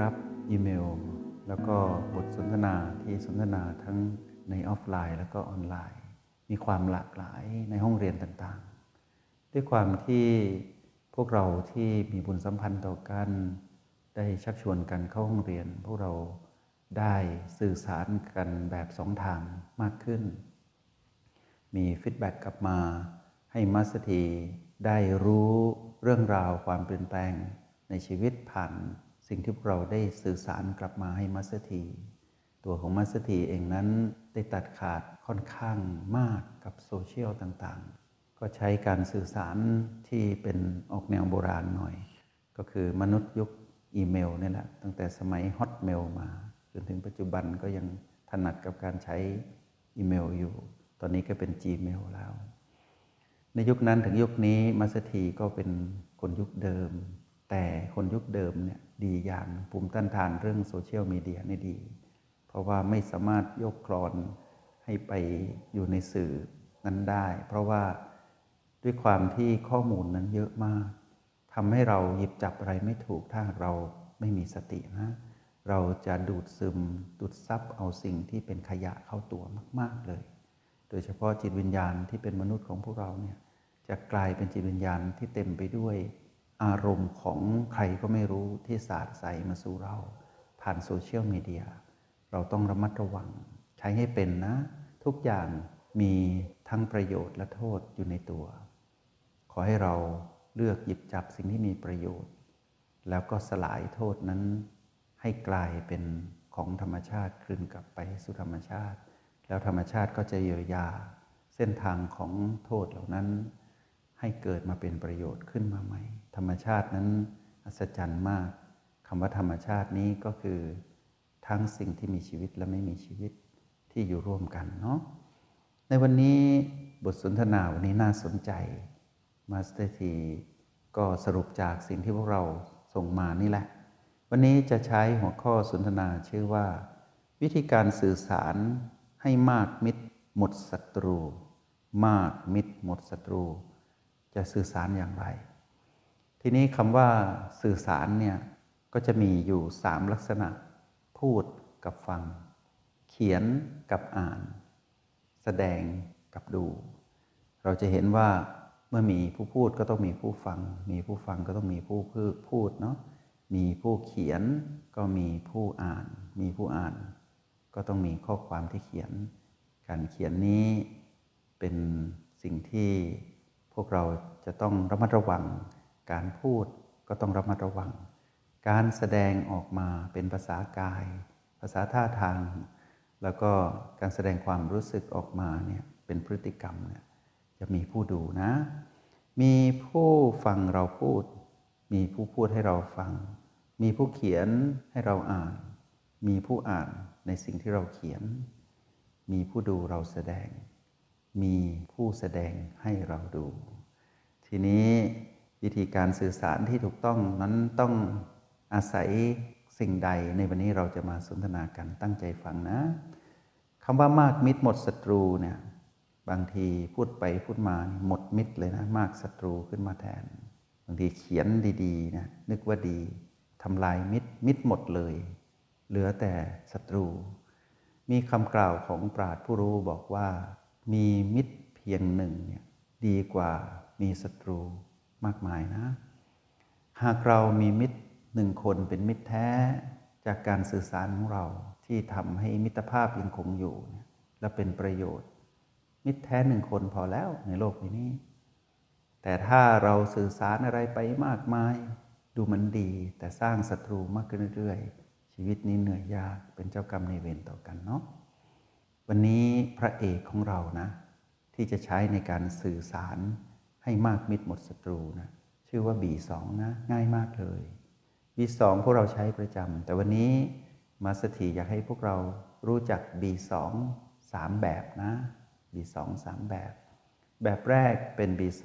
รับอีเมล แล้วก็บทสนทนาที่สนทนาทั้งในออฟไลน์ แล้วก็ออนไลน์ มีความหลากหลายในห้องเรียนต่างๆ ด้วยความที่พวกเราที่มีบุญสัมพันธ์ต่อกัน ได้ชักชวนกันเข้าห้องเรียน พวกเราได้สื่อสารกันแบบสองทางมากขึ้น มีฟีดแบ็กกลับมาให้มาสเตอร์ทีได้รู้เรื่องราวความเปลี่ยนแปลงในชีวิตผ่าน สิ่งที่พวกเราได้สื่อสารกลับมาให้มัสถีตัวของมัสถีเองนั้นได้ตัดขาดค่อนข้างมากกับโซเชียลต่างๆ ก็ใช้การสื่อสารที่เป็นออกแนวโบราณหน่อย ก็คือมนุษย์ยุคอีเมลนี่แหละตั้งแต่สมัยฮอตเมลมา จนถึงปัจจุบันก็ยังถนัดกับการใช้อีเมลอยู่ ตอนนี้ก็เป็น Gmail แล้ว ในยุคนั้นถึงยุคนี้มัสถีก็เป็นคนยุคเดิม แต่คนยุคเดิมเนี่ยดีอย่างภูมิต้านทานเรื่องโซเชียลมีเดียนี่ดี เพราะว่าไม่สามารถยกคลอนให้ไปอยู่ในสื่อนั้นได้ เพราะว่าด้วยความที่ข้อมูลนั้นเยอะมากทำให้เราหยิบจับอะไรไม่ถูกถ้าเราไม่มีสตินะ เราจะดูดซึม ดูดซับเอาสิ่งที่เป็นขยะเข้าตัวมาก ๆเลย โดยเฉพาะจิตวิญญาณที่เป็นมนุษย์ของพวกเราเนี่ยจะกลายเป็นจิตวิญญาณที่เต็มไปด้วย อารมณ์ของใครก็ไม่รู้ที่สาดใส่มาสู่เรา ผ่านโซเชียลมีเดีย เราต้องระมัดระวัง ใช้ให้เป็นนะ ทุกอย่างมีทั้งประโยชน์และโทษอยู่ในตัว ขอให้เราเลือกหยิบจับสิ่งที่มีประโยชน์ แล้วก็สลายโทษนั้น ให้กลายเป็นของธรรมชาติคืนกลับไปสู่ธรรมชาติ แล้วธรรมชาติก็จะเยียวยา เส้นทางของโทษเหล่านั้น ให้เกิดมาเป็นประโยชน์ขึ้นมาใหม่ ธรรมชาตินั้นอัศจรรย์มากคำว่าธรรมชาตินี้ก็คือทั้งสิ่งที่มีชีวิตและไม่มีชีวิตที่อยู่ร่วมกันเนาะในวันนี้บทสนทนาวันนี้น่าสนใจมาสเตอร์ทีก็สรุปจากสิ่งที่พวกเราส่งมานี่แหละ วันนี้จะใช้หัวข้อสนทนาชื่อว่า วิธีการสื่อสารให้มากมิตรหมดศัตรู มากมิตรหมดศัตรู จะสื่อสารอย่างไร ทีนี้คำว่าสื่อสารเนี่ยก็จะมีอยู่สามลักษณะ พูดกับฟัง เขียนกับอ่าน แสดงกับดู เราจะเห็นว่าเมื่อมีผู้พูดก็ต้องมีผู้ฟัง มีผู้ฟังก็ต้องมีผู้พูดเนาะมีผู้เขียนก็มีผู้อ่าน มีผู้อ่าน ก็ต้องมีข้อความที่เขียน การเขียนนี้เป็นสิ่งที่พวกเราจะต้องระมัดระวัง การพูดก็ต้องระมัดระวัง การแสดงออกมาเป็นภาษากาย ภาษาท่าทาง แล้วก็การแสดงความรู้สึกออกมาเนี่ยเป็นพฤติกรรมเนี่ยจะมีผู้ดูนะ มีผู้ฟังเราพูด มีผู้พูดให้เราฟัง มีผู้เขียนให้เราอ่าน มีผู้อ่านในสิ่งที่เราเขียน มีผู้ดูเราแสดง มีผู้แสดงให้เราดู ทีนี้ วิธีการสื่อสารที่ถูกต้องนั้นต้องอาศัยสิ่งใดในวันนี้เราจะมาสนทนากันตั้งใจฟังนะคำว่ามากมิตรหมดศัตรูเนี่ยบางทีพูดไปพูดมาหมดมิตรเลยนะมากศัตรูขึ้นมาแทน บางทีเขียนดีๆนะนึกว่าดีทำลายมิตรมิตรหมดเลย เหลือแต่ศัตรู มีคำกล่าวของปราดผู้รู้บอกว่า มีมิตรเพียงหนึ่งเนี่ยดีกว่ามีศัตรู มากมายนะ หากเรามีมิตรหนึ่งคนเป็นมิตรแท้จากการสื่อสารของเราที่ทำให้มิตรภาพยังคงอยู่ และเป็นประโยชน์ มิตรแท้หนึ่งคนพอแล้วในโลกนี้ แต่ถ้าเราสื่อสารอะไรไปมากมาย ดูมันดี แต่สร้างศัตรูมากขึ้นเรื่อยๆ ชีวิตนี้เหนื่อยยากเป็นเจ้ากรรมในเวรต่อกันเนาะวันนี้พระเอกของเรานะ ที่จะใช้ในการสื่อสาร ให้มากมิตรหมดศัตรูนะชื่อว่า B2 นะง่ายมากเลย B2 พวกเราใช้ประจำแต่วันนี้มาสถีอยากให้พวกเรารู้จัก B2 3 แบบนะ B2 3 แบบ แบบแรกเป็น B2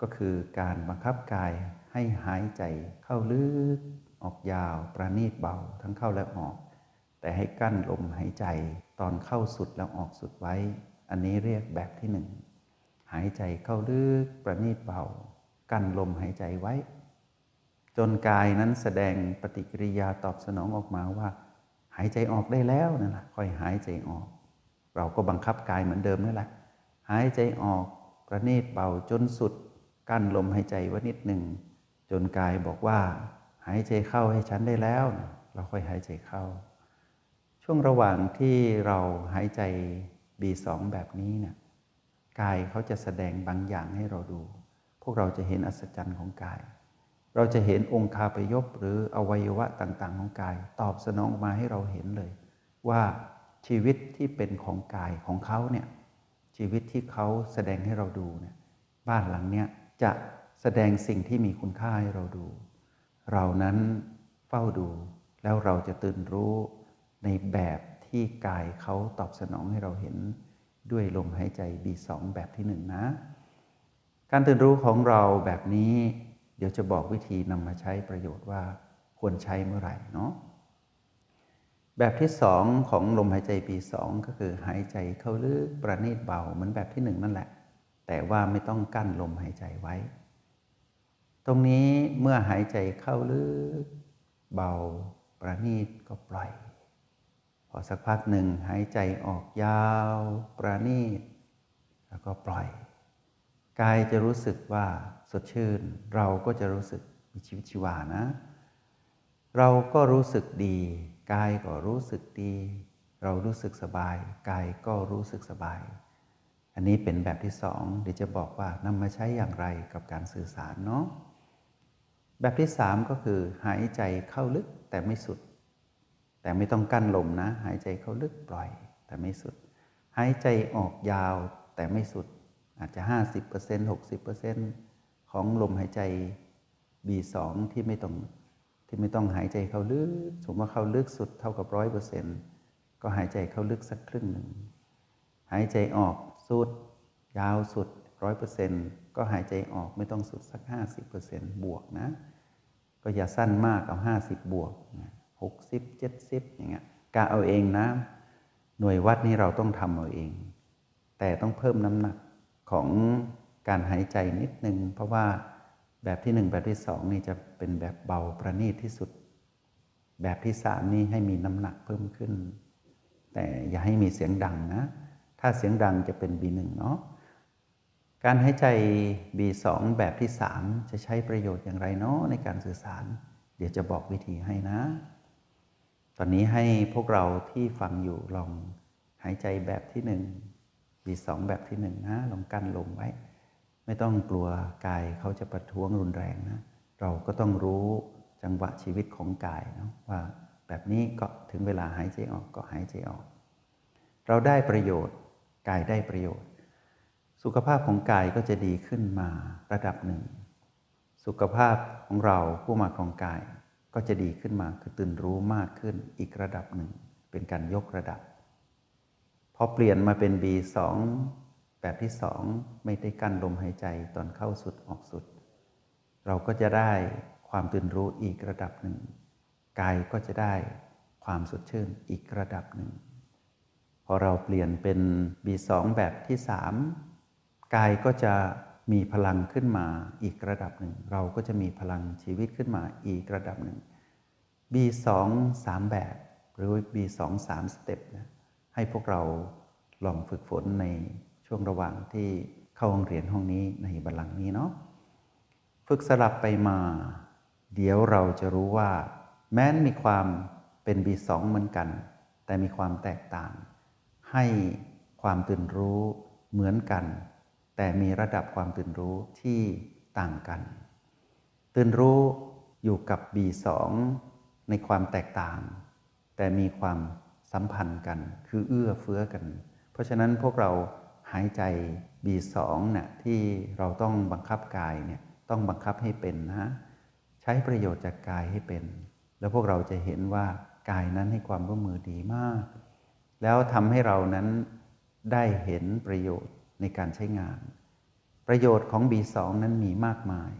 ก็คือการบังคับกายให้หายใจเข้าลึกออกยาวประณีตเบาทั้งเข้าและออก แต่ให้กั้นลมหายใจตอนเข้าสุดแล้วออกสุดไว้ อันนี้เรียกแบบที่หนึ่ง หายใจเข้าลึกประณีตเบา กั้นลมหายใจไว้ จนกายนั้นแสดงปฏิกิริยาตอบสนองออกมาว่า หายใจออกได้แล้วนั่นแหละค่อยหายใจออก เราก็บังคับกายเหมือนเดิมนั่นแหละหายใจออกประณีตเบาจนสุด กั้นลมหายใจไว้นิดหนึ่งจนกายบอกว่า หายใจเข้าให้ฉันได้แล้ว เราค่อยหายใจเข้า ช่วงระหว่างที่เราหายใจ B2 แบบนี้เนี่ย กายเขาจะแสดงบางอย่างให้เราดู พวกเราจะเห็นอัศจรรย์ของกาย เราจะเห็นองค์คาพยพหรืออวัยวะต่างๆ ของกาย ตอบสนองออกมาให้เราเห็นเลย ว่าชีวิตที่เป็นของกายของเขาเนี่ยชีวิตที่เขาแสดงให้เราดูเนี่ยบ้านหลังเนี้ยจะแสดงสิ่งที่มีคุณค่าให้เราดู เรานั้นเฝ้าดู แล้วเราจะตื่นรู้ในแบบที่กายเขาตอบสนองให้เราเห็น ด้วยลมหายใจ B2 แบบที่หนึ่งนะ การตื่นรู้ของเราแบบนี้ เดี๋ยวจะบอกวิธีนำมาใช้ประโยชน์ว่าควรใช้เมื่อไหร่เนาะแบบที่สองของลมหายใจ B2 ก็คือหายใจเข้าลึกประณีตเบาเหมือนแบบที่หนึ่งนั่นแหละ แต่ว่าไม่ต้องกั้นลมหายใจไว้ ตรงนี้เมื่อหายใจเข้าลึกเบาประณีตก็ปล่อย พอสักพักหนึ่งหายใจออกยาว ประณีต แล้วก็ปล่อย กายจะรู้สึกว่าสดชื่น เราก็จะรู้สึกมีชีวิตชีวานะ เราก็รู้สึกดี กายก็รู้สึกดี เรารู้สึกสบาย กายก็รู้สึกสบาย อันนี้เป็นแบบที่สองเดี๋ยวจะบอกว่านำมาใช้อย่างไรกับการสื่อสารเนาะแบบที่สามก็คือหายใจเข้าลึกแต่ไม่สุด แต่ไม่ต้องกั้นลมนะ หายใจเข้าลึกปล่อย แต่ไม่สุด หายใจออกยาวแต่ไม่สุด อาจจะ 50% 60%ของลมหายใจ B2 ที่ไม่ต้องที่ไม่ต้องหายใจเข้าลึก สมมติว่าเข้าลึกสุดเท่ากับร้อยเปอร์เซ็นต์ก็หายใจเข้าลึกสักครึ่งหนึ่ง หายใจออกสุด ยาวสุดร้อยเปอร์เซ็นต์ก็หายใจออกไม่ต้องสุดสักห้าสิบเปอร์เซ็นต์บวกนะ ก็อย่าสั้นมากเอาห้าสิบบวกนะ หกสิบเจ็ดสิบอย่างเงี้ยกะเอาเองนะ หน่วยวัดนี้เราต้องทำเอาเอง แต่ต้องเพิ่มน้ำหนักของการหายใจนิดนึง เพราะว่าแบบที่หนึ่งแบบที่สองนี่จะเป็นแบบเบาประณีตที่สุด แบบที่สามนี่ให้มีน้ำหนักเพิ่มขึ้น แต่อย่าให้มีเสียงดังนะ ถ้าเสียงดังจะเป็น B1 เนาะการหายใจ B2 แบบที่ 3 จะใช้ประโยชน์อย่างไรเนาะในการสื่อสาร เดี๋ยวจะบอกวิธีให้นะ ตอนนี้ให้พวกเราที่ฟังอยู่ลองหายใจแบบที่หนึ่งบีสองแบบที่หนึ่งนะลองกั้นลมไว้ ไม่ต้องกลัวกายเขาจะประท้วงรุนแรงนะ เราก็ต้องรู้จังหวะชีวิตของกายนะว่าแบบนี้ก็ถึงเวลาหายใจออกก็หายใจออก เราได้ประโยชน์กายได้ประโยชน์ สุขภาพของกายก็จะดีขึ้นมาระดับหนึ่ง สุขภาพของเราผู้มาของกาย ก็จะดีขึ้นมาคือตื่นรู้มากขึ้นอีกระดับหนึ่ง เป็นการยกระดับ พอเปลี่ยนมาเป็น B2 แบบที่สองไม่ได้กั้นลมหายใจตอนเข้าสุดออกสุด เราก็จะได้ความตื่นรู้อีกระดับหนึ่งกายก็จะได้ความสดชื่นอีกระดับหนึ่ง พอเราเปลี่ยนเป็น B2 แบบที่สามกายก็จะ มีพลังขึ้นมาอีกระดับหนึ่ง เราก็จะมีพลังชีวิตขึ้นมาอีกระดับหนึ่ง B2 3 แบบ หรือ B2 3สเต็ปนะให้พวกเราลองฝึกฝนในช่วงระหว่างที่เข้าห้องเรียนห้องนี้ในบัลลังก์นี้เนาะฝึกสลับไปมา เดี๋ยวเราจะรู้ว่า แม้นมีความเป็น B2 เหมือนกัน แต่มีความแตกต่าง ให้ความตื่นรู้เหมือนกัน แต่มีระดับความตื่นรู้ที่ต่างกัน ตื่นรู้อยู่กับ B2 ในความแตกต่าง แต่มีความสัมพันธ์กัน คือเอื้อเฟื้อกัน เพราะฉะนั้นพวกเราหายใจ B2 นะ่ะที่เราต้องบังคับกายเนี่ยต้องบังคับให้เป็นนะ ใช้ประโยชน์จากกายให้เป็น แล้วพวกเราจะเห็นว่ากายนั้นให้ความร่วมมือดีมาก แล้วทำให้เรานั้นได้เห็นประโยชน์ ในการใช้งาน ประโยชน์ของ B2 นั้นมีมากมาย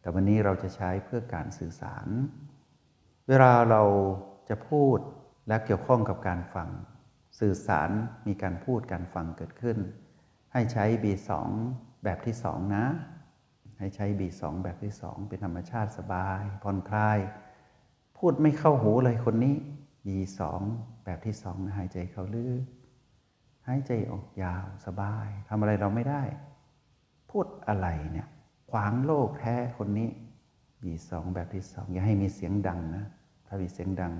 แต่วันนี้เราจะใช้เพื่อการสื่อสาร เวลาเราจะพูดและเกี่ยวข้องกับการฟัง สื่อสารมีการพูดการฟังเกิดขึ้น ให้ใช้ B2 แบบที่สองนะ ให้ใช้ B2 แบบที่สองเป็นธรรมชาติสบายผ่อนคลาย พูดไม่เข้าหูเลยคนนี้ B2 แบบที่สองหายใจเข้าลึกายใจออกยาวสบายทำอะไรเราไม่ได้ พูดอะไรเนี่ย ขวางโลกแท้คนนี้ B2 แบบที่สองอย่าให้มีเสียงดังนะ ถ้ามีเสียงดัง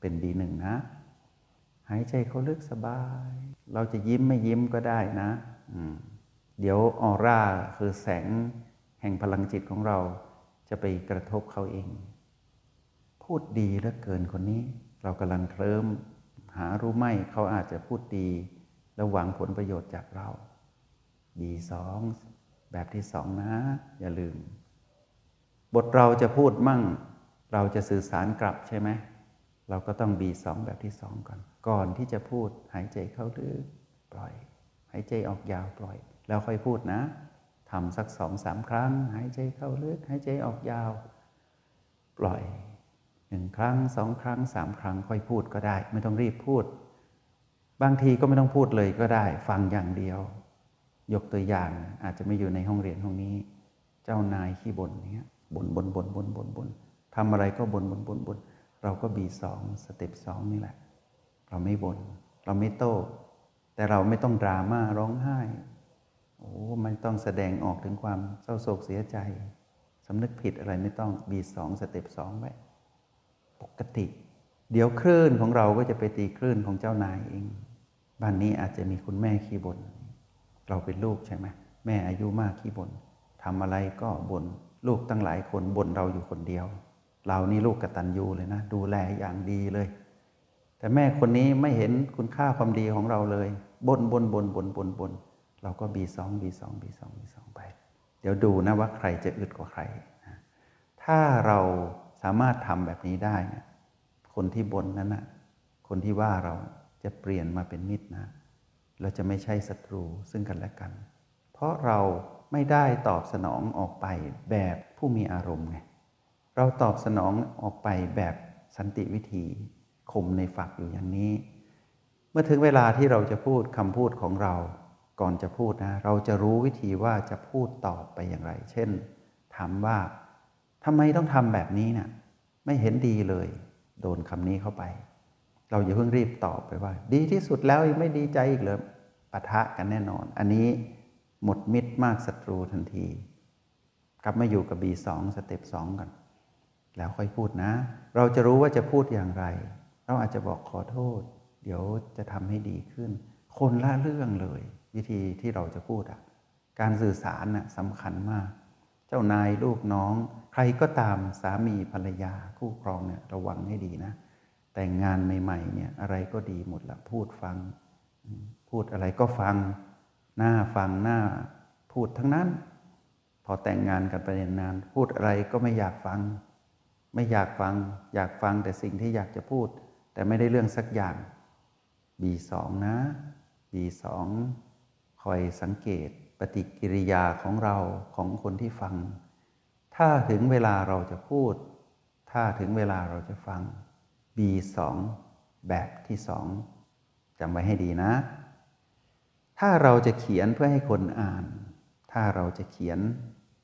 เป็น B1 นะ หายใจเขาลึกสบาย เราจะยิ้มไม่ยิ้มก็ได้นะเดี๋ยวออร่าคือแสงแห่งพลังจิตของเราจะไปกระทบเขาเอง พูดดีเหลือเกินคนนี้ เรากำลังเคลิ้มหารู้ไหมเขาอาจจะพูดดี แล้วหวังผลประโยชน์จากเรา ดีสองแบบที่สองนะ อย่าลืม บทเราจะพูดมั่ง เราจะสื่อสารกลับใช่ไหมเราก็ต้องบีสองแบบที่สองก่อน ก่อนที่จะพูดหายใจเข้าลึกปล่อย หายใจออกยาวปล่อย แล้วค่อยพูดนะทำสักสองสามครั้ง หายใจเข้าลึก หายใจออกยาว ปล่อยหนึ่งครั้งสองครั้งสามครั้งค่อยพูดก็ได้ ไม่ต้องรีบพูด บางทีก็ไม่ต้องพูดเลยก็ได้ ฟังอย่างเดียว ยกตัวอย่างอาจจะไม่อยู่ในห้องเรียนห้องนี้ เจ้านายขี้บ่นเนี้ยบ่นบ่นบ่นบ่นบ่นบ่นทำอะไรก็บ่นบ่นบ่นบ่นเราก็บีสองสเต็ปสองนี่แหละ เราไม่บน่นเราไม่โต้แต่เราไม่ต้องดราม่าร้องไห้โอ้ไม่ต้องแสดงออกถึงความเศร้าโศกเสียใจสำนึกผิดอะไรไม่ต้องบีสองสเต็ปสองไว้ปกติ เดี๋ยวคลื่นของเราก็จะไปตีคลื่นของเจ้านายเอง บ้านนี้อาจจะมีคุณแม่ขี้บน่นเราเป็นลูกใช่ไหมแม่อายุมากขี้บน่นทำอะไรก็บน่นลูกตั้งหลายคนบ่นเราอยู่คนเดียว เรานี่ลูกกตัญญูเลยนะ ดูแลอย่างดีเลย แต่แม่คนนี้ไม่เห็นคุณค่าความดีของเราเลยบนบนบนบนบนบนเราก็บีสองบีสองบีสองบีสองไป เดี๋ยวดูนะว่าใครจะอึดกว่าใคร ถ้าเราสามารถทำแบบนี้ได้นะ คนที่บนนั้นนะคนที่ว่าเราจะเปลี่ยนมาเป็นมิตรนะ เราจะไม่ใช่ศัตรูซึ่งกันและกัน เพราะเราไม่ได้ตอบสนองออกไปแบบผู้มีอารมณ์ไง เราตอบสนองออกไปแบบสันติวิธีคมในฝักอยู่อย่างนี้ เมื่อถึงเวลาที่เราจะพูดคำพูดของเรา ก่อนจะพูดนะ เราจะรู้วิธีว่าจะพูดตอบไปอย่างไร เช่น ถามว่าทำไมต้องทำแบบนี้เนะี่ยไม่เห็นดีเลย โดนคำนี้เข้าไป เราอย่าเพิ่งรีบตอบไปว่า ดีที่สุดแล้วยังไม่ดีใจอีกเลยปะทะกันแน่นอน อันนี้หมดมิตรมากศัตรูทันที กลับมาอยู่กับ B2 สเต็ป2กันแล้วค่อยพูดนะ เราจะรู้ว่าจะพูดอย่างไร เราอาจจะบอกขอโทษ เดี๋ยวจะทำให้ดีขึ้น คนละเรื่องเลย วิธีที่เราจะพูดอะการสื่อสารน่ะสำคัญมาก จ้านายลูกน้อง ใครก็ตามสามีภรรยาคู่ครองเนี่ยระวังให้ดีนะ แต่งงานใหม่ๆเนี่ยอะไรก็ดีหมดละพูดฟัง พูดอะไรก็ฟังหน้าฟังหน้าพูดทั้งนั้น พอแต่งงานกันไปนานพูดอะไรก็ไม่อยากฟัง ไม่อยากฟัง อยากฟังแต่สิ่งที่อยากจะพูด แต่ไม่ได้เรื่องสักอย่าง B2 นะ B2 คอยสังเกต ฏิกิริยาของเราของคนที่ฟัง ถ้าถึงเวลาเราจะพูด ถ้าถึงเวลาเราจะฟัง B2 แบบที่สองจำไว้ให้ดีนะ ถ้าเราจะเขียนเพื่อให้คนอ่าน ถ้าเราจะเขียน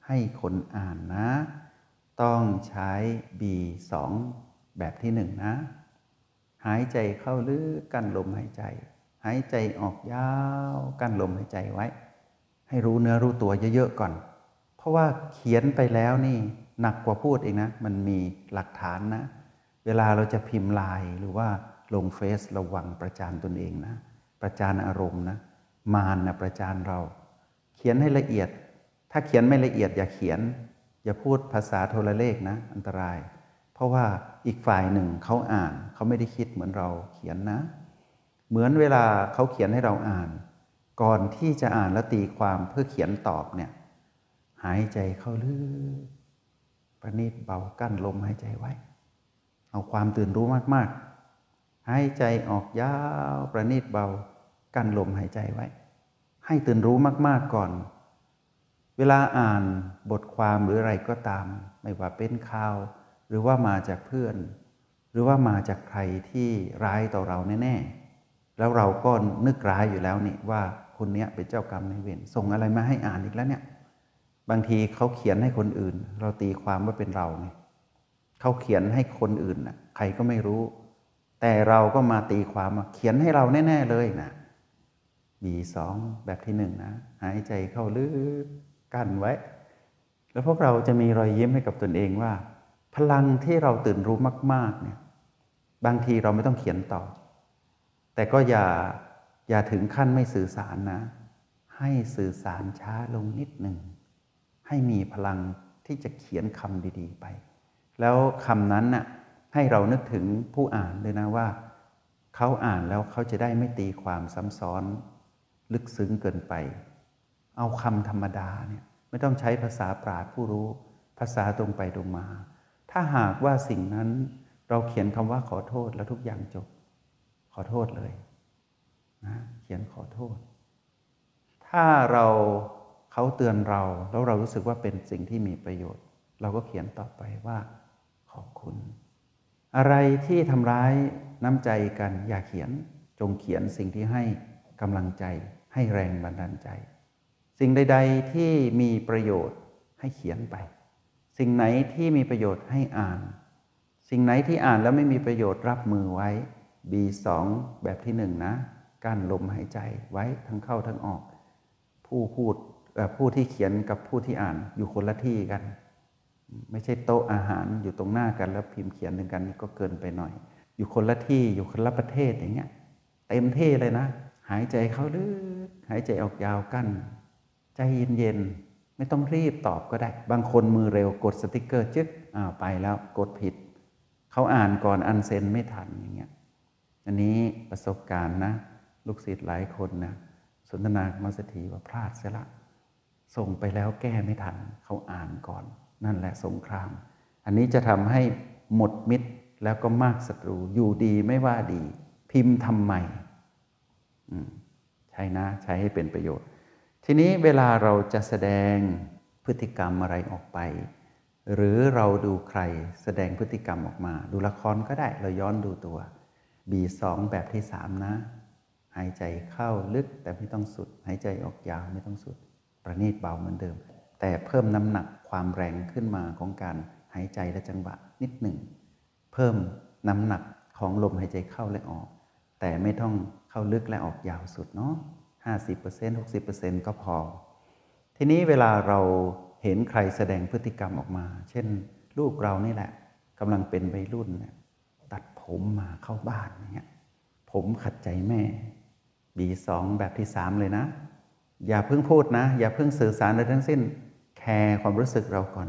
ให้คนอ่านนะ ต้องใช้ B2 แบบที่หนึ่งนะ หายใจเข้าลึกกั้นลมหายใจ หายใจออกยาว กั้นลมหายใจไว้ ให้รู้เนื้อรู้ตัวเยอะๆก่อน เพราะว่าเขียนไปแล้วนี่หนักกว่าพูดเองนะ มันมีหลักฐานนะ เวลาเราจะพิมพ์ลายหรือว่าลงเฟซระวังประจานตนเองนะ ประจานอารมณ์นะ มานนะประจานเรา เขียนให้ละเอียด ถ้าเขียนไม่ละเอียดอย่าเขียน อย่าพูดภาษาโทรเลขนะ อันตราย เพราะว่าอีกฝ่ายหนึ่งเขาอ่านเขาไม่ได้คิดเหมือนเราเขียนนะ เหมือนเวลาเขาเขียนให้เราอ่าน ก่อนที่จะอ่านและตีความเพื่อเขียนตอบเนี่ยหายใจเข้าลึกประณีตเบากั้นลมหายใจไว้ เอาความตื่นรู้มากๆ หายใจออกยาวประณีตเบา กั้นลมหายใจไว้ ให้ตื่นรู้มากๆก่อน เวลาอ่านบทความหรืออะไรก็ตาม ไม่ว่าเป็นข่าว หรือว่ามาจากเพื่อน หรือว่ามาจากใครที่ร้ายต่อเราแน่ๆแล้วเราก็นึกร้ายอยู่แล้วนี่ว่า คนนี้เป็นเจ้ากรรมในเวรส่งอะไรมาให้อ่านอีกแล้วเนี่ย บางทีเขาเขียนให้คนอื่น เราตีความว่าเป็นเราไงเขาเขียนให้คนอื่นนะใครก็ไม่รู้ แต่เราก็มาตีความว่าเขียนให้เราแน่ ๆเลยนะบีสองแบบที่หนึ่งนะหายใจเข้าลึกกั้นไว้ แล้วพวกเราจะมีรอยยิ้มให้กับตนเองว่า พลังที่เราตื่นรู้มาก ๆ เนี่ย บางทีเราไม่ต้องเขียนต่อ แต่ก็อย่า อย่าถึงขั้นไม่สื่อสารนะ ให้สื่อสารช้าลงนิดหนึ่ง ให้มีพลังที่จะเขียนคำดีๆไป แล้วคำนั้นน่ะให้เรานึกถึงผู้อ่านเลยนะว่า เขาอ่านแล้วเขาจะได้ไม่ตีความซ้ำซ้อน ลึกซึ้งเกินไป เอาคำธรรมดาเนี่ยไม่ต้องใช้ภาษาปราดผู้รู้ ภาษาตรงไปตรงมา ถ้าหากว่าสิ่งนั้นเราเขียนคำว่าขอโทษแล้วทุกอย่างจบ ขอโทษเลย นะเขียนขอโทษ ถ้าเราเขาเตือนเราแล้วเรารู้สึกว่าเป็นสิ่งที่มีประโยชน์ เราก็เขียนต่อไปว่าขอบคุณ อะไรที่ทำร้ายน้ำใจกันอย่าเขียนจงเขียนสิ่งที่ให้กำลังใจให้แรงบันดาลใจ สิ่งใด ๆ ที่มีประโยชน์ให้เขียนไป สิ่งไหนที่มีประโยชน์ให้อ่าน สิ่งไหนที่อ่านแล้วไม่มีประโยชน์รับมือไว้ B2 แบบที่หนึ่งนะ กั้นลมหายใจไว้ทั้งเข้าทั้งออก ผู้พูดผู้ที่เขียนกับผู้ที่อ่านอยู่คนละที่กัน ไม่ใช่โต๊ะอาหารอยู่ตรงหน้ากันแล้วพิมพ์เขียนหนึ่งกันก็เกินไปหน่อย อยู่คนละที่อยู่คนละประเทศอย่างเงี้ยเต็มที่เลยนะ หายใจเข้าลึกหายใจออกยาวกั้นใจเย็นๆไม่ต้องรีบตอบก็ได้ บางคนมือเร็วกดสติกเกอร์จึ๊กอ้าวไปแล้วกดผิดเขาอ่านก่อนอันเซนไม่ทันอย่างเงี้ยอันนี้ประสบการณ์นะ ลูกศิษย์หลายคนนะสนทนามาสถีว่าพลาดเสียละ ส่งไปแล้วแก้ไม่ทันเขาอ่านก่อน นั่นแหละสงคราม อันนี้จะทำให้หมดมิตรแล้วก็มากศัตรูอยู่ดีไม่ว่าดี พิมพ์ทำไมใช่นะ ใช้ให้เป็นประโยชน์ ทีนี้เวลาเราจะแสดงพฤติกรรมอะไรออกไป หรือเราดูใครแสดงพฤติกรรมออกมา ดูละครก็ได้เราย้อนดูตัว B2 แบบที่สามนะ หายใจเข้าลึกแต่ไม่ต้องสุด หายใจออกยาวไม่ต้องสุด ประณีตเบาเหมือนเดิม แต่เพิ่มน้ำหนักความแรงขึ้นมาของการหายใจและจังหวะนิดหนึ่ง เพิ่มน้ำหนักของลมหายใจเข้าและออก แต่ไม่ต้องเข้าลึกและออกยาวสุดเนาะห้าสิบเปอร์เซ็นต์หกสิบเปอร์เซ็นต์ก็พอ ทีนี้เวลาเราเห็นใครแสดงพฤติกรรมออกมา เช่น ลูกเรานี่แหละกำลังเป็นวัยรุ่นเนี่ยตัดผมมาเข้าบ้านอย่างเงี้ยผมขัดใจแม่ บีสองแบบที่สามเลยนะ อย่าเพิ่งพูดนะ อย่าเพิ่งสื่อสารอะไรทั้งสิ้น แคร์ความรู้สึกเราก่อน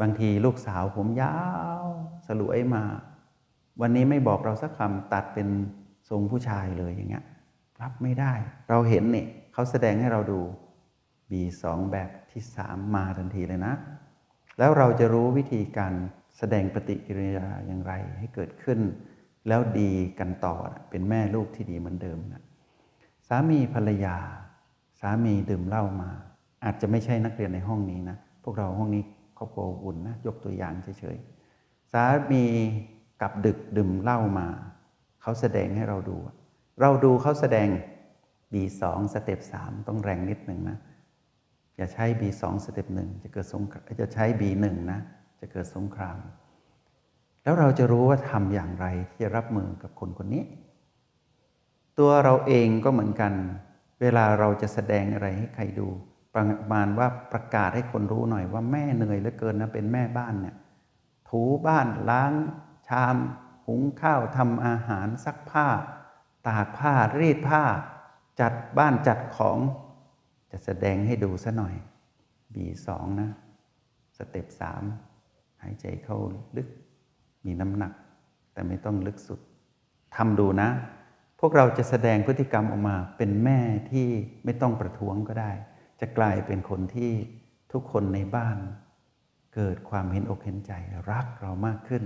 บางทีลูกสาวผมยาว สลวยมา วันนี้ไม่บอกเราสักคำตัดเป็นทรงผู้ชายเลยอย่างเงี้ยรับไม่ได้ เราเห็นเนี่ยเขาแสดงให้เราดู B2 แบบที่สามมาทันทีเลยนะ แล้วเราจะรู้วิธีการแสดงปฏิกิริยาอย่างไรให้เกิดขึ้น แล้วดีกันต่อเป็นแม่ลูกที่ดีเหมือนเดิมนะสามีภรรยา สามีดื่มเหล้ามา อาจจะไม่ใช่นักเรียนในห้องนี้นะพวกเราห้องนี้ครอบครัวอุ่นนะยกตัวอย่างเฉยๆสามีกลับดึกดื่มเหล้ามา เขาแสดงให้เราดู เราดูเขาแสดง B2 สเต็ป3ต้องแรงนิดหนึ่งนะอย่าใช้ B2 สเต็ปหนึ่งจะเกิดสงจะใช้ B1 นะจะเกิดสงคราม แล้วเราจะรู้ว่าทำอย่างไรที่จะรับมือกับคนคนนี้ ตัวเราเองก็เหมือนกัน เวลาเราจะแสดงอะไรให้ใครดู ประมาณว่าประกาศให้คนรู้หน่อยว่าแม่เหนื่อยเหลือเกินนะเป็นแม่บ้านเนี่ยถูบ้านล้างชามหุงข้าวทำอาหารซักผ้า ตากผ้ารีดผ้า จัดบ้านจัดของจะแสดงให้ดูซะหน่อย B2 นะ สเต็ปสามหายใจเข้าลึก มีน้ำหนัก แต่ไม่ต้องลึกสุดทำดูนะ พวกเราจะแสดงพฤติกรรมออกมาเป็นแม่ที่ไม่ต้องประท้วงก็ได้ จะกลายเป็นคนที่ทุกคนในบ้าน เกิดความเห็นอกเห็นใจรักเรามากขึ้น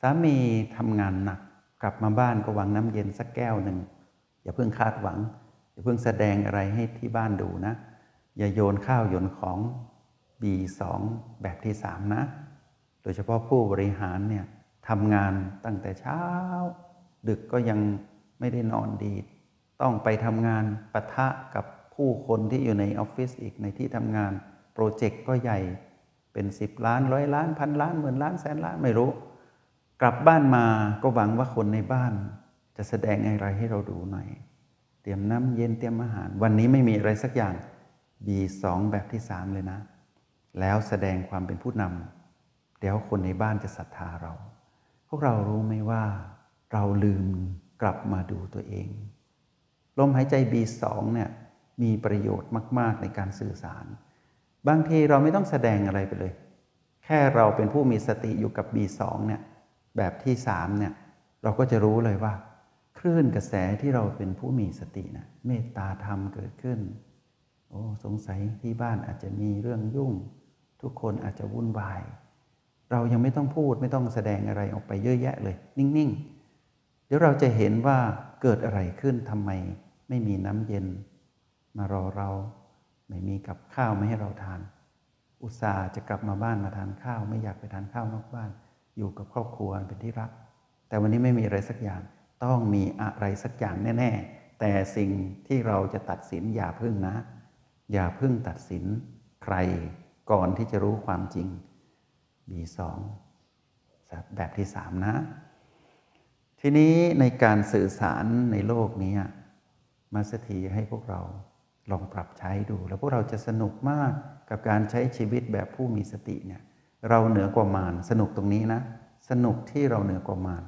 สามีทำงานหนักกลับมาบ้านก็หวังน้ำเย็นสักแก้วหนึ่งอย่าเพิ่งคาดหวังอย่าเพิ่งแสดงอะไรให้ที่บ้านดูนะ อย่าโยนข้าวโยนของ B2 แบบที่สามนะ โดยเฉพาะผู้บริหารเนี่ยทำงานตั้งแต่เช้า ดึกก็ยังไม่ได้นอนดี ต้องไปทำงานปะทะกับผู้คนที่อยู่ในออฟฟิศอีกในที่ทำงาน โปรเจกต์ก็ใหญ่เป็นสิบล้านร้อยล้านพันล้านหมื่นล้านแสนล้านไม่รู้ กลับบ้านมาก็หวังว่าคนในบ้าน จะแสดงอะไรให้เราดูหน่อย เตรียมน้ำเย็นเตรียมอาหาร วันนี้ไม่มีอะไรสักอย่าง B2 แบบที่สามเลยนะ แล้วแสดงความเป็นผู้นำ เดี๋ยวคนในบ้านจะศรัทธาเรา พวกเรารู้ไหมว่า เราลืมกลับมาดูตัวเอง ลมหายใจ B2 เนี่ยมีประโยชน์มาก ๆ ในการสื่อสาร บางทีเราไม่ต้องแสดงอะไรไปเลย แค่เราเป็นผู้มีสติอยู่กับ B2 เนี่ยแบบที่3เนี่ยเราก็จะรู้เลยว่า คลื่นกระแสที่เราเป็นผู้มีสตินะเมตตาธรรมเกิดขึ้น โอ้สงสัยที่บ้านอาจจะมีเรื่องยุ่ง ทุกคนอาจจะวุ่นวาย เรายังไม่ต้องพูดไม่ต้องแสดงอะไรออกไปเยอะแยะเลย นิ่ง ๆ เดี๋ยวเราจะเห็นว่าเกิดอะไรขึ้นทำไม ไม่มีน้ำเย็น มารอเรา ไม่มีกับข้าวไม่ให้เราทาน อุตส่าห์จะกลับมาบ้านมาทานข้าว ไม่อยากไปทานข้าวนอกบ้าน อยู่กับครอบครัวเป็นที่รัก แต่วันนี้ไม่มีอะไรสักอย่าง ต้องมีอะไรสักอย่างแน่ ๆ แต่สิ่งที่เราจะตัดสินอย่าพึ่งนะ อย่าพึ่งตัดสินใครก่อนที่จะรู้ความจริง B2 แบบที่สามนะ ทีนี้ในการสื่อสารในโลกนี้มาสถีให้พวกเราลองปรับใช้ดู แล้วพวกเราจะสนุกมากกับการใช้ชีวิตแบบผู้มีสติเนี่ยเราเหนือกว่ามารสนุกตรงนี้นะ สนุกที่เราเหนือกว่ามาร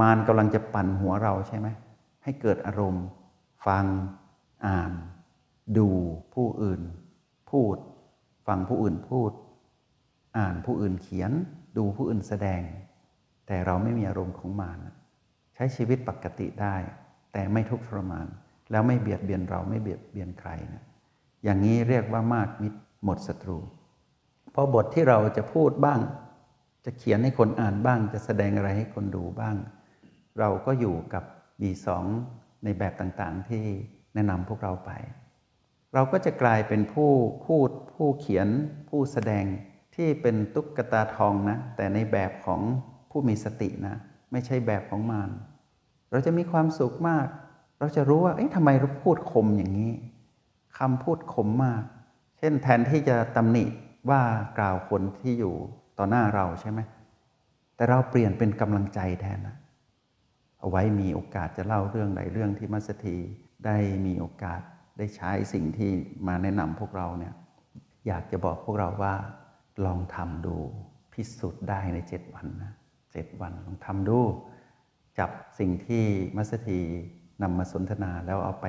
มารกำลังจะปั่นหัวเราใช่ไหมให้เกิดอารมณ์ ฟังอ่าน ดูผู้อื่น พูด ฟังผู้อื่นพูด อ่านผู้อื่นเขียน ดูผู้อื่นแสดง แต่เราไม่มีอารมณ์ของมารใช้ชีวิตปกติได้ แต่ไม่ทุกข์ทรมาน แล้วไม่เบียดเบียนเราไม่เบียดเบียนใครนะอย่างนี้เรียกว่ามากมิตรหมดศัตรูเพราะบทที่เราจะพูดบ้าง จะเขียนให้คนอ่านบ้าง จะแสดงอะไรให้คนดูบ้าง เราก็อยู่กับ B2 ในแบบต่างๆที่แนะนำพวกเราไป เราก็จะกลายเป็นผู้พูด ผู้เขียน ผู้แสดง ที่เป็นตุ๊กตาทองนะ แต่ในแบบของผู้มีสตินะ ไม่ใช่แบบของมารเราจะมีความสุขมาก เราจะรู้ว่าเอ๊ะทำไมเราพูดคมอย่างนี้คำพูดคมมาก เช่นแทนที่จะตำหนิว่ากล่าวคนที่อยู่ต่อหน้าเราใช่ไหมแต่เราเปลี่ยนเป็นกำลังใจแทนนะเอาไว้มีโอกาสจะเล่าเรื่องใดเรื่องที่มัสถีได้มีโอกาสได้ใช้สิ่งที่มาแนะนำพวกเราเนี่ยอยากจะบอกพวกเราว่า ลองทำดู พิสูจน์ได้ในเจ็ดวันนะเจ็ดวันลองทำดู จับสิ่งที่มัสถีนำมาสนทนาแล้วเอาไป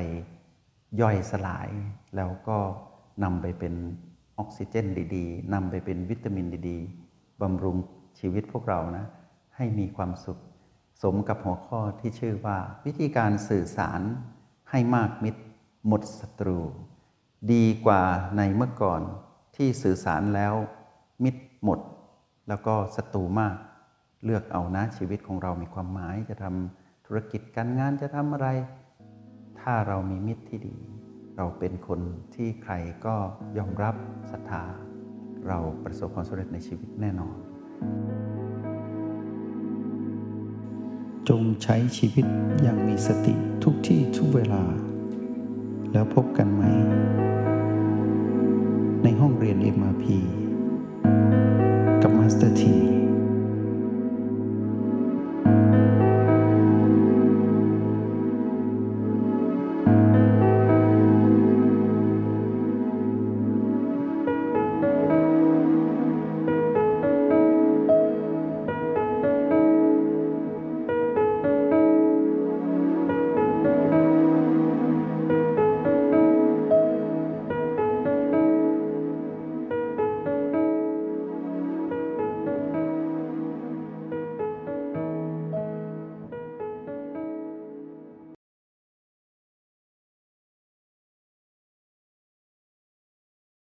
ย่อยสลาย แล้วก็นำไปเป็นออกซิเจนดีๆนำไปเป็นวิตามินดีๆบำรุงชีวิตพวกเรานะ ให้มีความสุข สมกับหัวข้อที่ชื่อว่า วิธีการสื่อสารให้มากมิตรหมดศัตรู ดีกว่าในเมื่อก่อนที่สื่อสารแล้ว มิตรหมด แล้วก็ศัตรูมาก เลือกเอานะชีวิตของเรามีความหมาย จะทำธุรกิจการงานจะทำอะไร ถ้าเรามีมิตรที่ดี เราเป็นคนที่ใครก็ยอมรับศรัทธา เราประสบความสำเร็จในชีวิตแน่นอน จงใช้ชีวิตอย่างมีสติทุกที่ทุกเวลา แล้วพบกันไหม ในห้องเรียน MRP past the team.